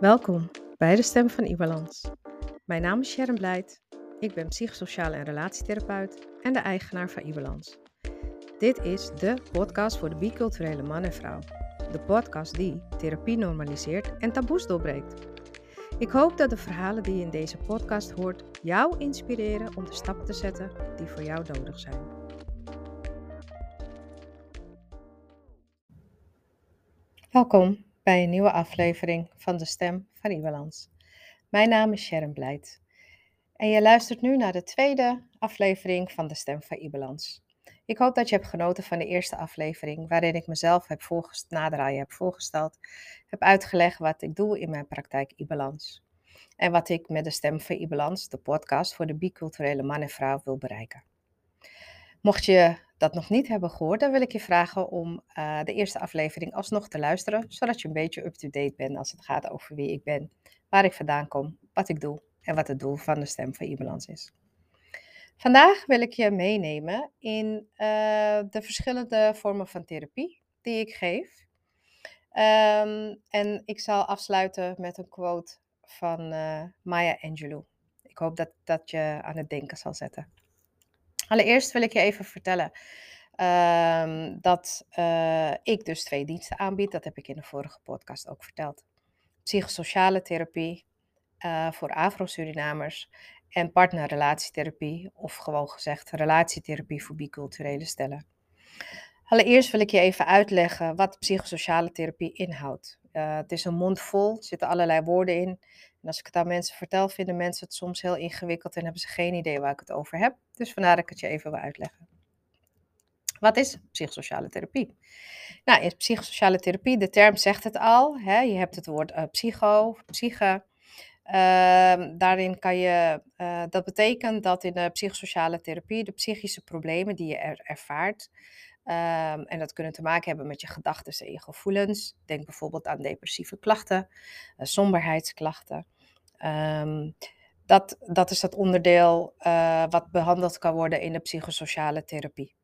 Welkom bij de Stem van Ibalans. Mijn naam is Sharon Blijt. Ik ben psychosociale en relatietherapeut en de eigenaar van Ibalans. Dit is de podcast voor de biculturele man en vrouw. De podcast die therapie normaliseert en taboes doorbreekt. Ik hoop dat de verhalen die je in deze podcast hoort jou inspireren om de stappen te zetten die voor jou nodig zijn. Welkom bij een nieuwe aflevering van De Stem van Ibalans. Mijn naam is Sharon Blijt en je luistert nu naar de tweede aflevering van De Stem van Ibalans. Ik hoop dat je hebt genoten van de eerste aflevering, waarin ik mezelf heb naderhaaien heb voorgesteld, heb uitgelegd wat ik doe in mijn praktijk Ibalans. En wat ik met de Stem van Ibalans, de podcast voor de biculturele man en vrouw, wil bereiken. Mocht je dat nog niet hebben gehoord, dan wil ik je vragen om uh, de eerste aflevering alsnog te luisteren, zodat je een beetje up-to-date bent als het gaat over wie ik ben, waar ik vandaan kom, wat ik doe en wat het doel van de stem van e-balans is. Vandaag wil ik je meenemen in uh, de verschillende vormen van therapie die ik geef. Um, en ik zal afsluiten met een quote van uh, Maya Angelou. Ik hoop dat dat je aan het denken zal zetten. Allereerst wil ik je even vertellen um, dat uh, ik dus twee diensten aanbied. Dat heb ik in de vorige podcast ook verteld. Psychosociale therapie uh, voor Afro-Surinamers en partnerrelatietherapie, of gewoon gezegd relatietherapie voor biculturele stellen. Allereerst wil ik je even uitleggen wat psychosociale therapie inhoudt. Uh, het is een mond vol, er zitten allerlei woorden in. En als ik het aan mensen vertel, vinden mensen het soms heel ingewikkeld en hebben ze geen idee waar ik het over heb. Dus vandaar dat ik het je even wil uitleggen. Wat is psychosociale therapie? Nou, in psychosociale therapie, de term zegt het al. Hè? Je hebt het woord uh, psycho, psyche. Uh, daarin kan je, uh, dat betekent dat in de psychosociale therapie de psychische problemen die je er ervaart, Um, en dat kunnen te maken hebben met je gedachten en je gevoelens. Denk bijvoorbeeld aan depressieve klachten, uh, somberheidsklachten. Um, dat, dat is dat onderdeel uh, wat behandeld kan worden in de psychosociale therapie.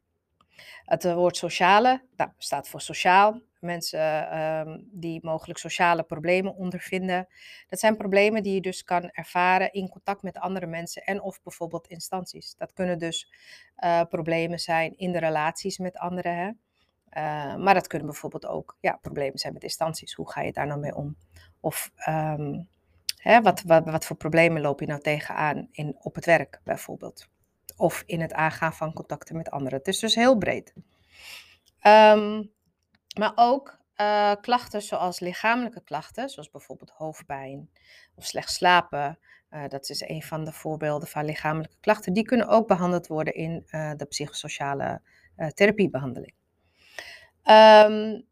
Het woord sociale nou, staat voor sociaal. Mensen um, die mogelijk sociale problemen ondervinden. Dat zijn problemen die je dus kan ervaren in contact met andere mensen en of bijvoorbeeld instanties. Dat kunnen dus uh, problemen zijn in de relaties met anderen. Hè? Uh, maar dat kunnen bijvoorbeeld ook ja, problemen zijn met instanties. Hoe ga je daar nou mee om? Of um, hè, wat, wat, wat voor problemen loop je nou tegenaan in, op het werk bijvoorbeeld? Of in het aangaan van contacten met anderen. Het is dus heel breed. Um, maar ook uh, klachten zoals lichamelijke klachten, zoals bijvoorbeeld hoofdpijn of slecht slapen. Uh, dat is een van de voorbeelden van lichamelijke klachten. Die kunnen ook behandeld worden in uh, de psychosociale therapiebehandeling. Um,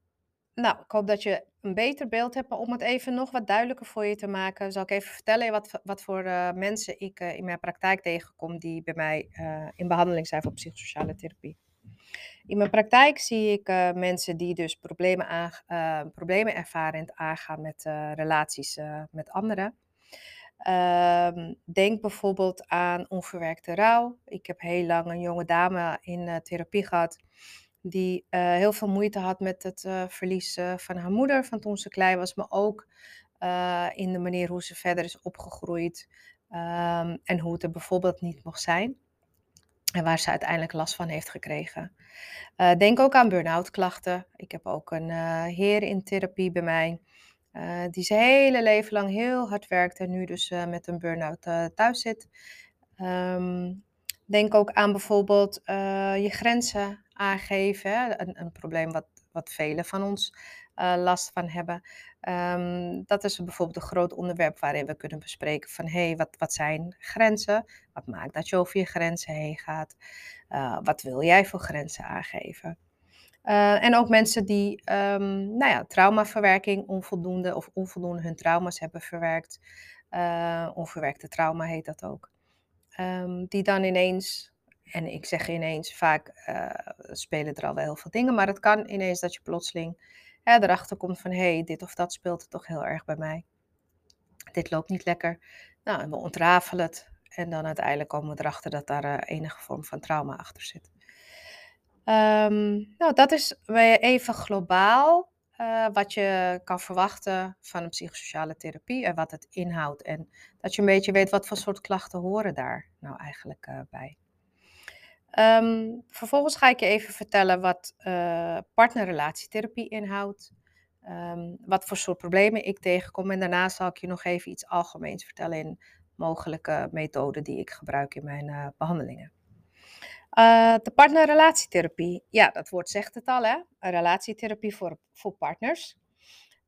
nou, ik hoop dat je een beter beeld hebt, maar om het even nog wat duidelijker voor je te maken, zal ik even vertellen wat, wat voor mensen ik in mijn praktijk tegenkom die bij mij in behandeling zijn voor psychosociale therapie. In mijn praktijk zie ik mensen die dus problemen, problemen ervaren in het aangaan met relaties met anderen. Ehm, denk bijvoorbeeld aan onverwerkte rouw. Ik heb heel lang een jonge dame in therapie gehad die heel veel moeite had met het verlies van haar moeder van toen ze klein was, maar ook in de manier hoe ze verder is opgegroeid um, en hoe het er bijvoorbeeld niet mocht zijn. En waar ze uiteindelijk last van heeft gekregen. Uh, denk ook aan burn-out klachten. Ik heb ook een uh, heer in therapie bij mij. Uh, die zijn hele leven lang heel hard werkt en nu dus met een burn-out thuis zit. Um, denk ook aan bijvoorbeeld je grenzen aangeven. Een, een, probleem wat, wat velen van ons last van hebben. Um, dat is bijvoorbeeld een groot onderwerp waarin we kunnen bespreken van hé, hey, wat, wat zijn grenzen? Wat maakt dat je over je grenzen heen gaat? Uh, wat wil jij voor grenzen aangeven? Uh, en ook mensen die um, nou ja, traumaverwerking onvoldoende of onvoldoende hun trauma's hebben verwerkt. Onverwerkte trauma heet dat ook. Um, die dan ineens, en ik zeg ineens, vaak spelen er al wel heel veel dingen, maar het kan ineens dat je plotseling ja, erachter komt van hé, hey, dit of dat speelt toch heel erg bij mij. Dit loopt niet lekker. Nou, en we ontrafelen het. En dan uiteindelijk komen we erachter dat daar uh, enige vorm van trauma achter zit. Um, nou, dat is even globaal eh, wat je kan verwachten van een psychosociale therapie en wat het inhoudt. En dat je een beetje weet wat voor soort klachten horen daar nou eigenlijk bij. Ehm, vervolgens ga ik je even vertellen wat uh, partnerrelatietherapie inhoudt. Um, wat voor soort problemen ik tegenkom. En daarna zal ik je nog even iets algemeens vertellen in mogelijke methoden die ik gebruik in mijn behandelingen. Uh, de partnerrelatietherapie. Ja, dat woord zegt het al, hè? Een relatietherapie voor, voor partners.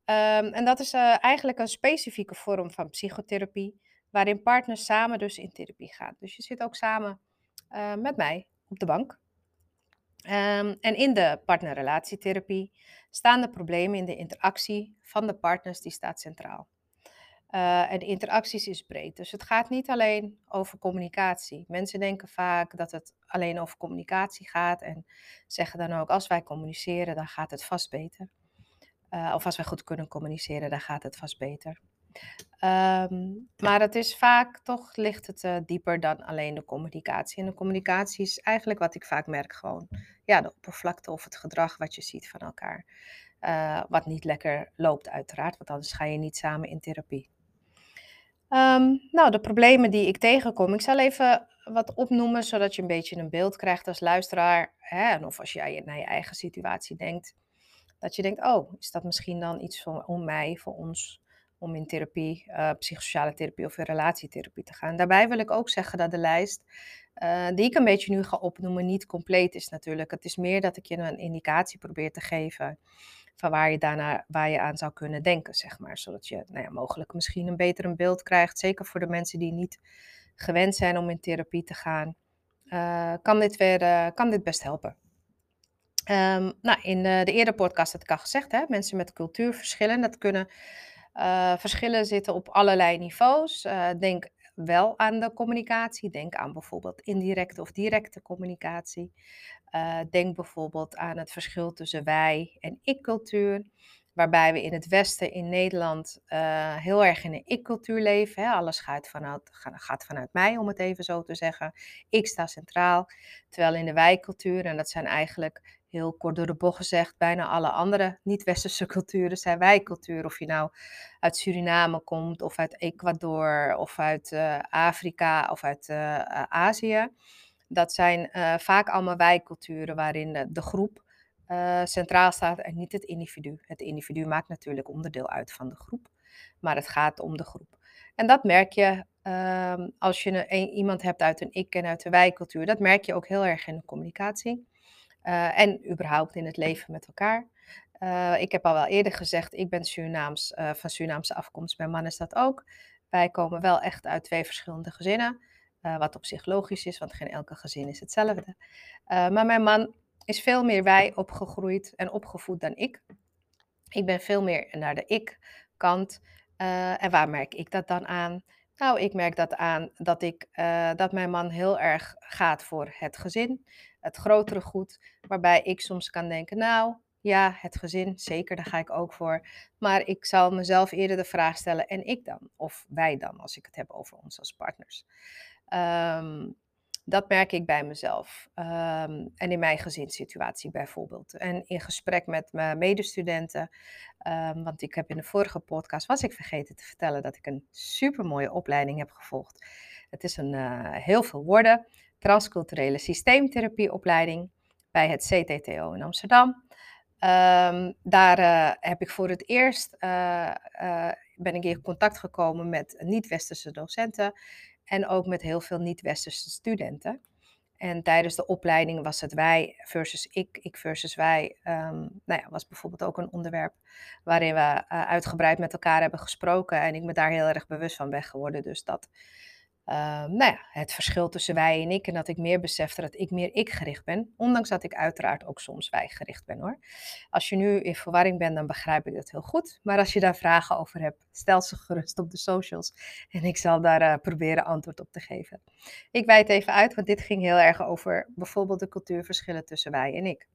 Um, en dat is eigenlijk een specifieke vorm van psychotherapie, waarin partners samen dus in therapie gaan. Dus je zit ook samen met mij op de bank. Um, en in de partnerrelatietherapie staan de problemen in de interactie van de partners, die staat centraal. Uh, en interacties is breed. Dus het gaat niet alleen over communicatie. Mensen denken vaak dat het alleen over communicatie gaat en zeggen dan ook: als wij communiceren, dan gaat het vast beter. Uh, of als wij goed kunnen communiceren, dan gaat het vast beter. Um, maar het is vaak, toch ligt het uh, dieper dan alleen de communicatie. En de communicatie is eigenlijk wat ik vaak merk, gewoon ja, de oppervlakte of het gedrag wat je ziet van elkaar. wat niet lekker loopt, uiteraard, want anders ga je niet samen in therapie. Um, nou, de problemen die ik tegenkom. Ik zal even wat opnoemen, zodat je een beetje een beeld krijgt als luisteraar. Hè, en of als jij naar je eigen situatie denkt. Dat je denkt, oh, is dat misschien dan iets voor, om mij, voor ons, om in therapie, uh, psychosociale therapie of in relatietherapie te gaan. Daarbij wil ik ook zeggen dat de lijst uh, die ik een beetje nu ga opnoemen niet compleet is natuurlijk. Het is meer dat ik je een indicatie probeer te geven van waar je daarna waar je aan zou kunnen denken, zeg maar. Zodat je nou ja, mogelijk misschien een beter een beeld krijgt. Zeker voor de mensen die niet gewend zijn om in therapie te gaan. Uh, kan, dit weer, kan dit best helpen. Um, nou, in de, de eerdere podcast had ik al gezegd, hè, mensen met cultuurverschillen. Dat kunnen uh, verschillen zitten op allerlei niveaus. denk wel aan de communicatie. Denk aan bijvoorbeeld indirecte of directe communicatie. Uh, denk bijvoorbeeld aan het verschil tussen wij en ik-cultuur. Waarbij we in het Westen, in Nederland, uh, heel erg in een ik-cultuur leven. Hè. Alles gaat vanuit, gaat vanuit mij, om het even zo te zeggen. Ik sta centraal. Terwijl in de wij-cultuur, en dat zijn eigenlijk heel kort door de bocht gezegd, bijna alle andere niet-westerse culturen zijn wij-cultuur. Of je nou uit Suriname komt, of uit Ecuador, of uit uh, Afrika, of uit uh, Azië. Dat zijn vaak allemaal wij-culturen waarin de groep centraal staat en niet het individu. Het individu maakt natuurlijk onderdeel uit van de groep, maar het gaat om de groep. En dat merk je uh, als je een, iemand hebt uit een ik- en uit de wij-cultuur. Dat merk je ook heel erg in de communicatie. Uh, en überhaupt in het leven met elkaar. Uh, ik heb al wel eerder gezegd, ik ben Surinaams, van Surinaamse afkomst. Mijn man is dat ook. Wij komen wel echt uit twee verschillende gezinnen. wat op zich logisch is, want geen elke gezin is hetzelfde. maar mijn man is veel meer wij opgegroeid en opgevoed dan ik. Ik ben veel meer naar de ik-kant. en waar merk ik dat dan aan? Nou, ik merk dat aan dat, ik, dat mijn man heel erg gaat voor het gezin het grotere goed, waarbij ik soms kan denken, nou ja, het gezin, zeker, daar ga ik ook voor. Maar ik zal mezelf eerder de vraag stellen, en ik dan? Of wij dan, als ik het heb over ons als partners. Um, dat merk ik bij mezelf. Um, en in mijn gezinssituatie bijvoorbeeld. En in gesprek met mijn medestudenten. Um, want ik heb in de vorige podcast, was ik vergeten te vertellen, dat ik een supermooie opleiding heb gevolgd. Het is een uh, heel veel woorden transculturele systeemtherapieopleiding bij het CTTO in Amsterdam. Um, daar uh, heb ik voor het eerst uh, ben ik in contact gekomen met niet-westerse docenten en ook met heel veel niet-westerse studenten. En tijdens de opleiding was het wij versus ik, ik versus wij. Um, nou ja, was bijvoorbeeld ook een onderwerp waarin we uitgebreid met elkaar hebben gesproken en ik me daar heel erg bewust van ben geworden. Dus dat uh, nou ja, het verschil tussen wij en ik. En dat ik meer besefte dat ik meer ik-gericht ben. Ondanks dat ik uiteraard ook soms wij-gericht ben hoor. Als je nu in verwarring bent, dan begrijp ik dat heel goed. Maar als je daar vragen over hebt, stel ze gerust op de socials. En ik zal daar uh, proberen antwoord op te geven. Ik wijd even uit, want dit ging heel erg over bijvoorbeeld de cultuurverschillen tussen wij en ik.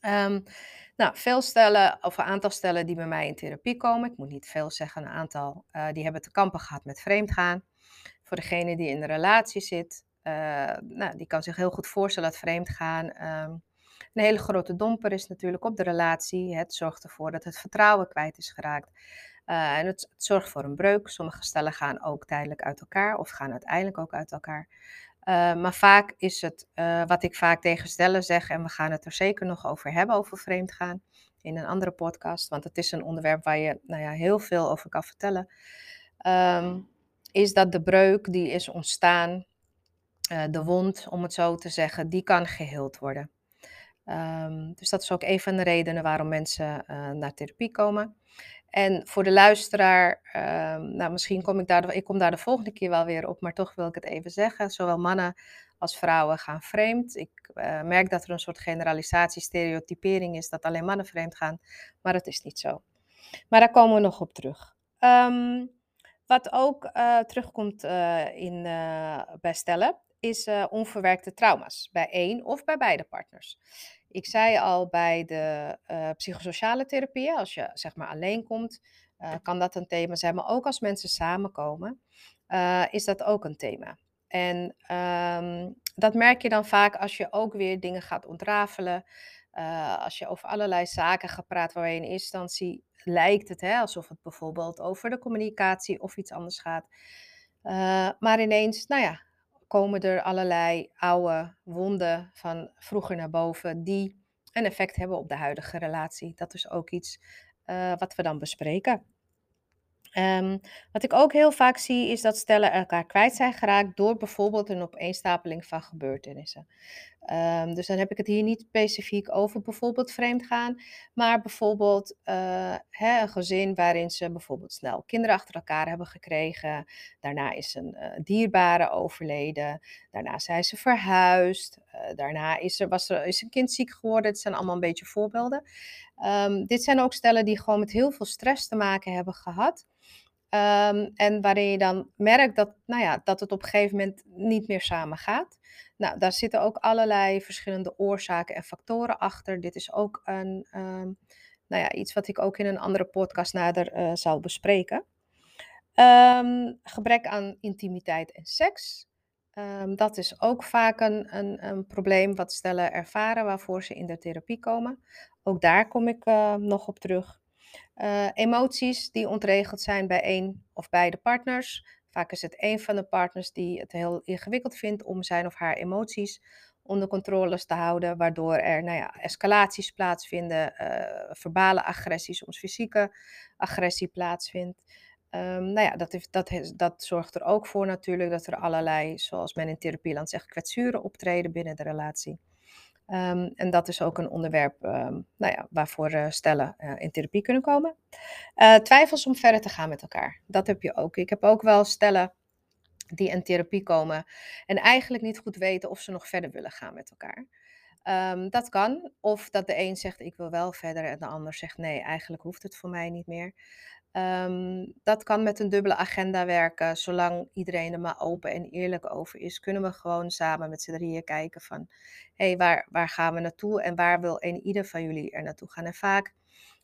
Um, nou, veel stellen, of een aantal stellen die bij mij in therapie komen, ik moet niet veel zeggen, een aantal, uh, die hebben te kampen gehad met vreemdgaan. Voor degene die in een relatie zit, uh, nou, die kan zich heel goed voorstellen dat vreemd gaan um, Een hele grote domper is natuurlijk op de relatie. Het zorgt ervoor dat het vertrouwen kwijt is geraakt. Uh, en het, zorgt voor een breuk. Sommige stellen gaan ook tijdelijk uit elkaar of gaan uiteindelijk ook uit elkaar. Uh, maar vaak is het wat ik vaak tegen stellen zeg, en we gaan het er zeker nog over hebben, over vreemdgaan, in een andere podcast, want het is een onderwerp waar je nou ja, heel veel over kan vertellen. Um, is dat de breuk die is ontstaan, de wond, om het zo te zeggen, die kan geheeld worden. Um, dus dat is ook een van de redenen waarom mensen naar therapie komen. En voor de luisteraar, um, nou misschien kom ik daar, ik kom daar de volgende keer wel weer op, maar toch wil ik het even zeggen. Zowel mannen als vrouwen gaan vreemd. Ik uh, merk dat er een soort generalisatie, stereotypering is dat alleen mannen vreemd gaan, maar dat is niet zo. Maar daar komen we nog op terug. Um, wat ook uh, terugkomt uh, in, bij stellen, is onverwerkte trauma's bij één of bij beide partners. Ik zei al bij de psychosociale therapie, als je zeg maar alleen komt, kan dat een thema zijn. Maar ook als mensen samenkomen, uh, is dat ook een thema. En um, dat merk je dan vaak als je ook weer dingen gaat ontrafelen. Als je over allerlei zaken gaat praten waar je in eerste instantie lijkt het hè, alsof het bijvoorbeeld over de communicatie of iets anders gaat. maar ineens, nou ja, komen er allerlei oude wonden van vroeger naar boven die een effect hebben op de huidige relatie. Dat is ook iets uh, wat we dan bespreken. Um, wat ik ook heel vaak zie is dat stellen elkaar kwijt zijn geraakt door bijvoorbeeld een opeenstapeling van gebeurtenissen. Um, dus dan heb ik het hier niet specifiek over bijvoorbeeld vreemdgaan, maar bijvoorbeeld uh, hè, een gezin waarin ze bijvoorbeeld snel kinderen achter elkaar hebben gekregen. Daarna is een uh, dierbare overleden. Daarna zijn ze verhuisd. Uh, daarna is er, was er, is een kind ziek geworden. Het zijn allemaal een beetje voorbeelden. Um, dit zijn ook stellen die gewoon met heel veel stress te maken hebben gehad. Um, en waarin je dan merkt dat, nou ja, dat het op een gegeven moment niet meer samen gaat. Nou, daar zitten ook allerlei verschillende oorzaken en factoren achter. Dit is ook een, um, nou ja, iets wat ik ook in een andere podcast nader uh, zal bespreken. Um, gebrek aan intimiteit en seks. Dat is ook vaak een, een, probleem wat stellen ervaren waarvoor ze in de therapie komen. Ook daar kom ik uh, nog op terug. Uh, emoties die ontregeld zijn bij één of beide partners. Vaak is het een van de partners die het heel ingewikkeld vindt om zijn of haar emoties onder controle te houden, waardoor er nou ja, escalaties plaatsvinden, uh, verbale agressie, soms fysieke agressie plaatsvindt. Um, nou ja, dat, dat, dat zorgt er ook voor natuurlijk dat er allerlei, zoals men in therapieland zegt, kwetsuren optreden binnen de relatie. Um, en dat is ook een onderwerp um, nou ja, waarvoor uh, stellen uh, in therapie kunnen komen. Uh, twijfels om verder te gaan met elkaar. Dat heb je ook. Ik heb ook wel stellen die in therapie komen en eigenlijk niet goed weten of ze nog verder willen gaan met elkaar. Um, dat kan. Of dat de een zegt ik wil wel verder en de ander zegt nee, eigenlijk hoeft het voor mij niet meer. Um, dat kan met een dubbele agenda werken. Zolang iedereen er maar open en eerlijk over is, kunnen we gewoon samen met z'n drieën kijken van hé, hey, waar, waar gaan we naartoe en waar wil een ieder van jullie er naartoe gaan. En vaak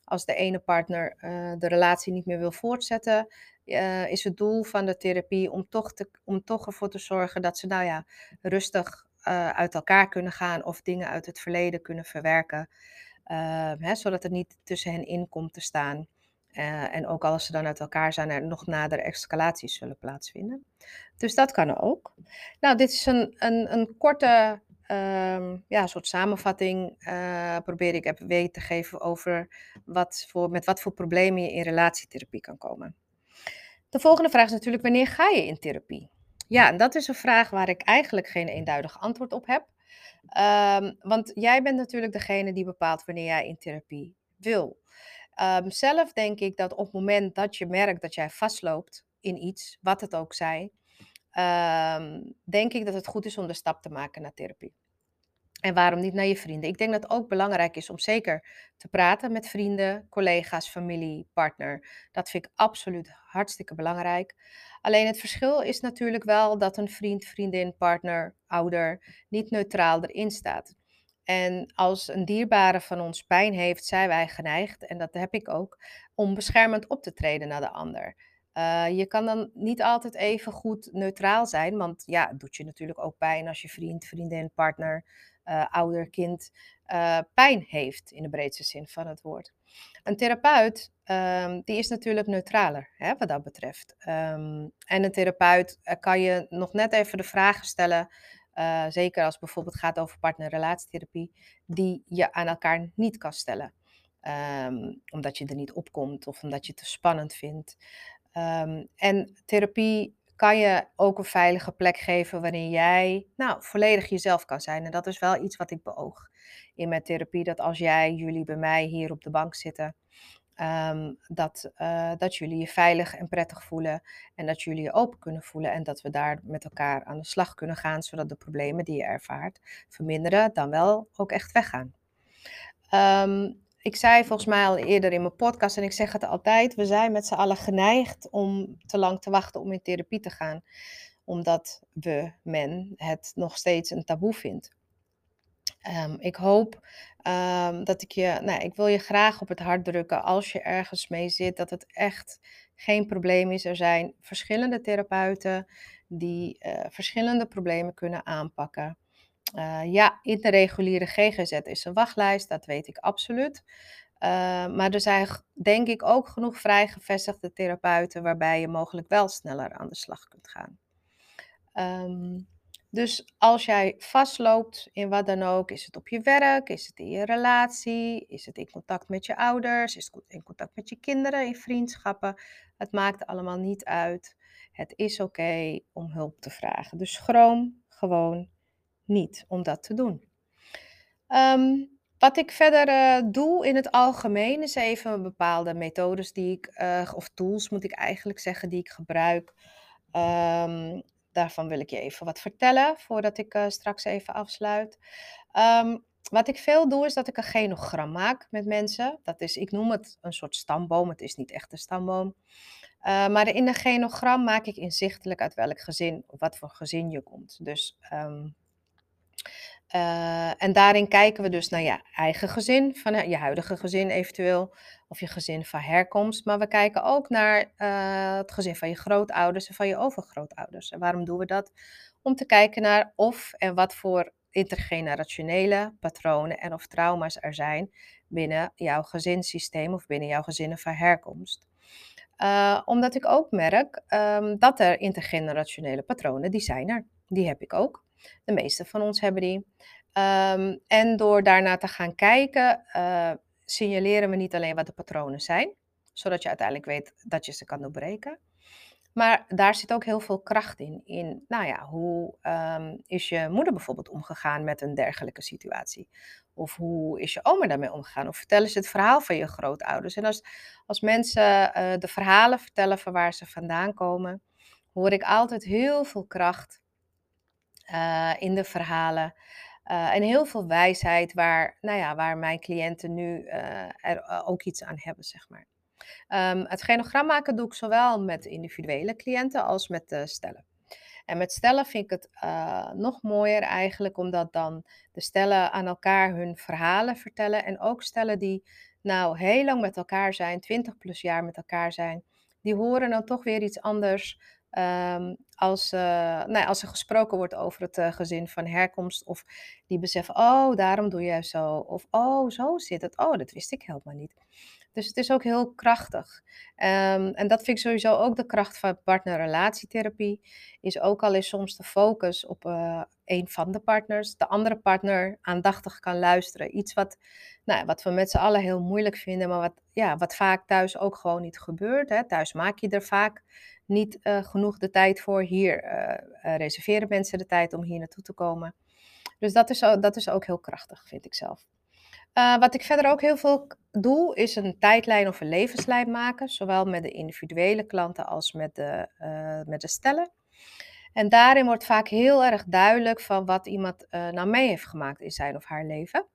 als de ene partner uh, de relatie niet meer wil voortzetten, uh, is het doel van de therapie om toch, te, om toch ervoor te zorgen dat ze nou ja, rustig uh, uit elkaar kunnen gaan of dingen uit het verleden kunnen verwerken. Hè, zodat het niet tussen hen in komt te staan. Uh, en ook als ze dan uit elkaar zijn, er nog nader escalaties zullen plaatsvinden. Dus dat kan ook. Nou, dit is een, een, een korte um, ja, soort samenvatting. Uh, probeer ik even weet te geven over wat voor, met wat voor problemen je in relatietherapie kan komen. De volgende vraag is natuurlijk: wanneer ga je in therapie? Ja, en dat is een vraag waar ik eigenlijk geen eenduidig antwoord op heb. Um, want jij bent natuurlijk degene die bepaalt wanneer jij in therapie wil. Um, zelf denk ik dat op het moment dat je merkt dat jij vastloopt in iets, wat het ook zij, um, denk ik dat het goed is om de stap te maken naar therapie. En waarom niet naar je vrienden? Ik denk dat het ook belangrijk is om zeker te praten met vrienden, collega's, familie, partner. Dat vind ik absoluut hartstikke belangrijk. Alleen het verschil is natuurlijk wel dat een vriend, vriendin, partner, ouder niet neutraal erin staat. En als een dierbare van ons pijn heeft, zijn wij geneigd, en dat heb ik ook, om beschermend op te treden naar de ander. Uh, je kan dan niet altijd even goed neutraal zijn, want ja, het doet je natuurlijk ook pijn als je vriend, vriendin, partner, uh, ouder, kind eh, pijn heeft in de breedste zin van het woord. Een therapeut ehm, die is natuurlijk neutraler hè, wat dat betreft. Ehm, en een therapeut kan je nog net even de vragen stellen, uh, zeker als het bijvoorbeeld gaat over partner-relatietherapie, die je aan elkaar niet kan stellen. Um, omdat je er niet opkomt of omdat je het te spannend vindt. en therapie kan je ook een veilige plek geven waarin jij nou, volledig jezelf kan zijn. En dat is wel iets wat ik beoog in mijn therapie. Dat als jij, jullie bij mij hier op de bank zitten, um, dat, uh, dat jullie je veilig en prettig voelen. En dat jullie je open kunnen voelen. En dat we daar met elkaar aan de slag kunnen gaan, zodat de problemen die je ervaart verminderen, dan wel ook echt weggaan. Um, ik zei volgens mij al eerder in mijn podcast en ik zeg het altijd, we zijn met z'n allen geneigd om te lang te wachten om in therapie te gaan, omdat we, men, het nog steeds een taboe vindt. Um, ik hoop um, dat ik je, nou, ik wil je graag op het hart drukken als je ergens mee zit, dat het echt geen probleem is. Er zijn verschillende therapeuten die uh, verschillende problemen kunnen aanpakken. Uh, ja, in de reguliere GGZ is een wachtlijst, dat weet ik absoluut. Uh, maar er zijn denk ik ook genoeg vrijgevestigde therapeuten waarbij je mogelijk wel sneller aan de slag kunt gaan. Dus als jij vastloopt in wat dan ook, is het op je werk, is het in je relatie, is het in contact met je ouders, is het in contact met je kinderen, in vriendschappen, het maakt allemaal niet uit. Het is oké om hulp te vragen. Dus schroom gewoon niet om dat te doen. Um, wat ik verder uh, doe in het algemeen is even bepaalde methodes die ik, uh, of tools moet ik eigenlijk zeggen, die ik gebruik. Um, daarvan wil ik je even wat vertellen voordat ik uh, straks even afsluit. Um, wat ik veel doe is dat ik een genogram maak met mensen. Dat is, ik noem het een soort stamboom. Het is niet echt een stamboom. Uh, maar in een genogram maak ik inzichtelijk uit welk gezin, wat voor gezin je komt. Dus um, uh, en daarin kijken we dus naar je eigen gezin, van je huidige gezin eventueel, of je gezin van herkomst. Maar we kijken ook naar uh, het gezin van je grootouders en van je overgrootouders. En waarom doen we dat? Om te kijken naar of en wat voor intergenerationele patronen en of trauma's er zijn binnen jouw gezinssysteem of binnen jouw gezinnen van herkomst. Uh, omdat ik ook merk um, dat er intergenerationele patronen, die zijn er. Die heb ik ook. De meeste van ons hebben die. Um, en door daarna te gaan kijken, uh, signaleren we niet alleen wat de patronen zijn, zodat je uiteindelijk weet dat je ze kan doorbreken. Maar daar zit ook heel veel kracht in. In, nou ja, hoe um, is je moeder bijvoorbeeld omgegaan met een dergelijke situatie? Of hoe is je oma daarmee omgegaan? Of vertellen ze het verhaal van je grootouders? En als, als mensen uh, de verhalen vertellen van waar ze vandaan komen, hoor ik altijd heel veel kracht uh, in de verhalen. Uh, en heel veel wijsheid waar, nou ja, waar mijn cliënten nu uh, er ook iets aan hebben, zeg maar. Um, het genogram maken doe ik zowel met individuele cliënten als met stellen. En met stellen vind ik het nog mooier eigenlijk, omdat dan de stellen aan elkaar hun verhalen vertellen. En ook stellen die nou heel lang met elkaar zijn, 20 plus jaar met elkaar zijn, die horen dan toch weer iets anders Um, als, uh, nou als er gesproken wordt over het uh, gezin van herkomst, of die beseffen, oh, daarom doe jij zo, of oh, zo zit het, oh, dat wist ik helemaal niet. Dus het is ook heel krachtig. Um, en dat vind ik sowieso ook de kracht van partnerrelatietherapie. Is ook al is soms de focus op uh, een van de partners, de andere partner aandachtig kan luisteren. Iets wat, nou, wat we met z'n allen heel moeilijk vinden, maar wat, ja, wat vaak thuis ook gewoon niet gebeurt. Hè. Thuis maak je er vaak niet uh, genoeg de tijd voor. Hier uh, reserveren mensen de tijd om hier naartoe te komen. Dus dat is, dat is ook heel krachtig, vind ik zelf. Uh, wat ik verder ook heel veel doe, is een tijdlijn of een levenslijn maken. Zowel met de individuele klanten als met de, met de stellen. En daarin wordt vaak heel erg duidelijk van wat iemand nou mee heeft gemaakt in zijn of haar leven.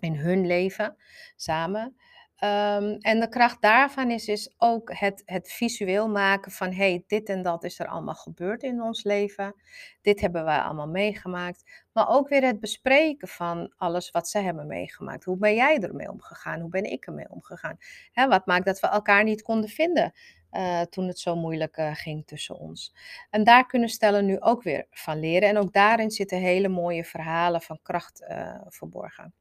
In hun leven samen. Um, en de kracht daarvan is, is ook het, het visueel maken van hey, dit en dat is er allemaal gebeurd in ons leven. Dit hebben wij allemaal meegemaakt. Maar ook weer het bespreken van alles wat ze hebben meegemaakt. Hoe ben jij ermee omgegaan? Hoe ben ik ermee omgegaan? Wat maakt dat we elkaar niet konden vinden uh, toen het zo moeilijk uh, ging tussen ons? En daar kunnen stellen nu ook weer van leren. En ook daarin zitten hele mooie verhalen van kracht uh, verborgen.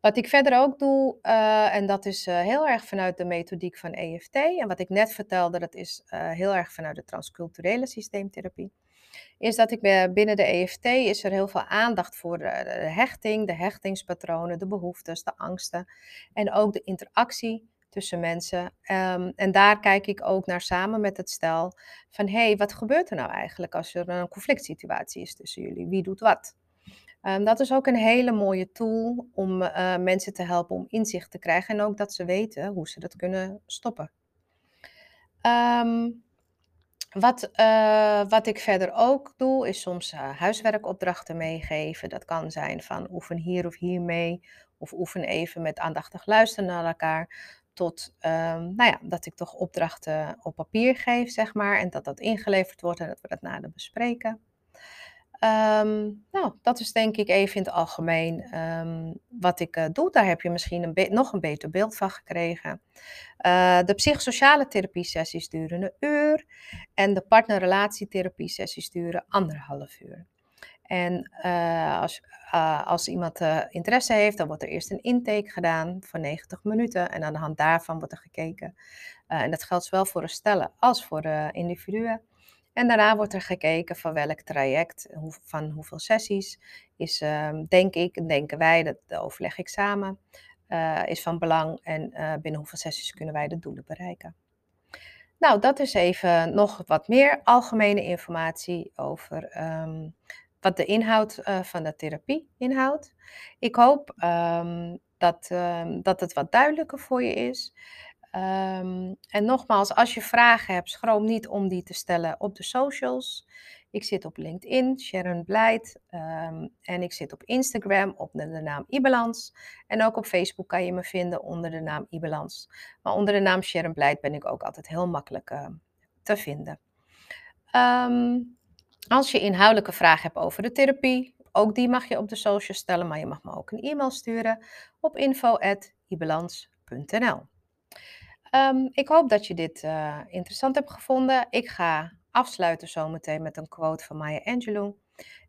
Wat ik verder ook doe, uh, en dat is uh, heel erg vanuit de methodiek van EFT. En wat ik net vertelde, dat is uh, heel erg vanuit de transculturele systeemtherapie. Is dat ik binnen de EFT is er heel veel aandacht voor de, hechting, de hechtingspatronen, de behoeftes, de angsten. En ook de interactie tussen mensen. Um, en daar kijk ik ook naar samen met het stel van hé, hey, wat gebeurt er nou eigenlijk als er een conflict situatie is tussen jullie? Wie doet wat? Um, dat is ook een hele mooie tool om uh, mensen te helpen om inzicht te krijgen en ook dat ze weten hoe ze dat kunnen stoppen. Um, wat, uh, wat ik verder ook doe, is soms uh, huiswerkopdrachten meegeven. Dat kan zijn van oefen hier of hiermee, of oefen even met aandachtig luisteren naar elkaar. Tot um, nou ja, dat ik toch opdrachten op papier geef, zeg maar, en dat dat ingeleverd wordt en dat we dat nader bespreken. Um, nou, dat is denk ik even in het algemeen um, wat ik uh, doe. Daar heb je misschien een nog een beter beeld van gekregen. Uh, de psychosociale therapie-sessies duren een uur en de partnerrelatietherapie-sessies duren anderhalf uur. En uh, als, als iemand interesse heeft, dan wordt er eerst een intake gedaan van 90 minuten en aan de hand daarvan wordt er gekeken. en dat geldt zowel voor de stellen als voor de individuen. En daarna wordt er gekeken van welk traject, van hoeveel sessies, is, ehm, denk ik, en denken wij, dat overleg ik samen, uh, is van belang en uh, binnen hoeveel sessies kunnen wij de doelen bereiken. Nou, dat is even nog wat meer algemene informatie over um, wat de inhoud uh, van de therapie inhoudt. Ik hoop um, dat, dat het wat duidelijker voor je is. Um, en nogmaals, als je vragen hebt, schroom niet om die te stellen op de socials. Ik zit op LinkedIn, Sharon Blijt. Um, en ik zit op Instagram onder de naam Ibalans. En ook op Facebook kan je me vinden onder de naam Ibalans. Maar onder de naam Sharon Blijt ben ik ook altijd heel makkelijk uh, te vinden. Als je inhoudelijke vragen hebt over de therapie, ook die mag je op de socials stellen. Maar je mag me ook een e-mail sturen op info.ibalans.nl. Um, ik hoop dat je dit uh, interessant hebt gevonden. Ik ga afsluiten zometeen met een quote van Maya Angelou.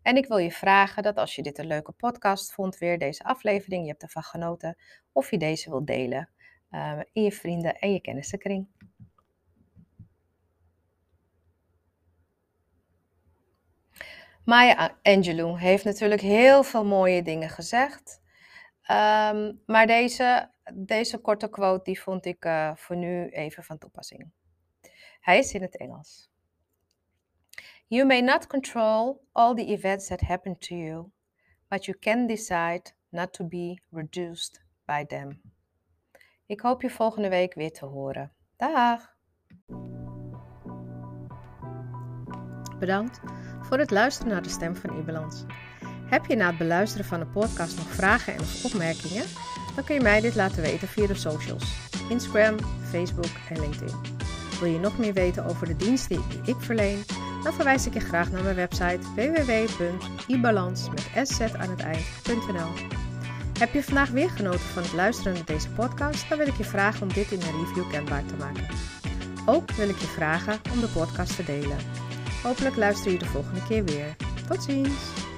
En ik wil je vragen dat als je dit een leuke podcast vond, weer deze aflevering, je hebt ervan genoten, of je deze wilt delen uh, in je vrienden en je kennissenkring. Maya Angelou heeft natuurlijk heel veel mooie dingen gezegd. Um, maar deze deze korte quote die vond ik uh, voor nu even van toepassing. Hij is in het Engels. You may not control all the events that happen to you, but you can decide not to be reduced by them. Ik hoop je volgende week weer te horen. Dag! Bedankt voor het luisteren naar de stem van Ibalans. Heb je na het beluisteren van de podcast nog vragen en opmerkingen? dan kun je mij dit laten weten via de socials: Instagram, Facebook en LinkedIn. Wil je nog meer weten over de diensten die ik verleen? Dan verwijs ik je graag naar mijn website www.ibalans. Heb je vandaag weer genoten van het luisteren naar deze podcast? Dan wil ik je vragen om dit in een review kenbaar te maken. Ook wil ik je vragen om de podcast te delen. Hopelijk luister je de volgende keer weer. Tot ziens!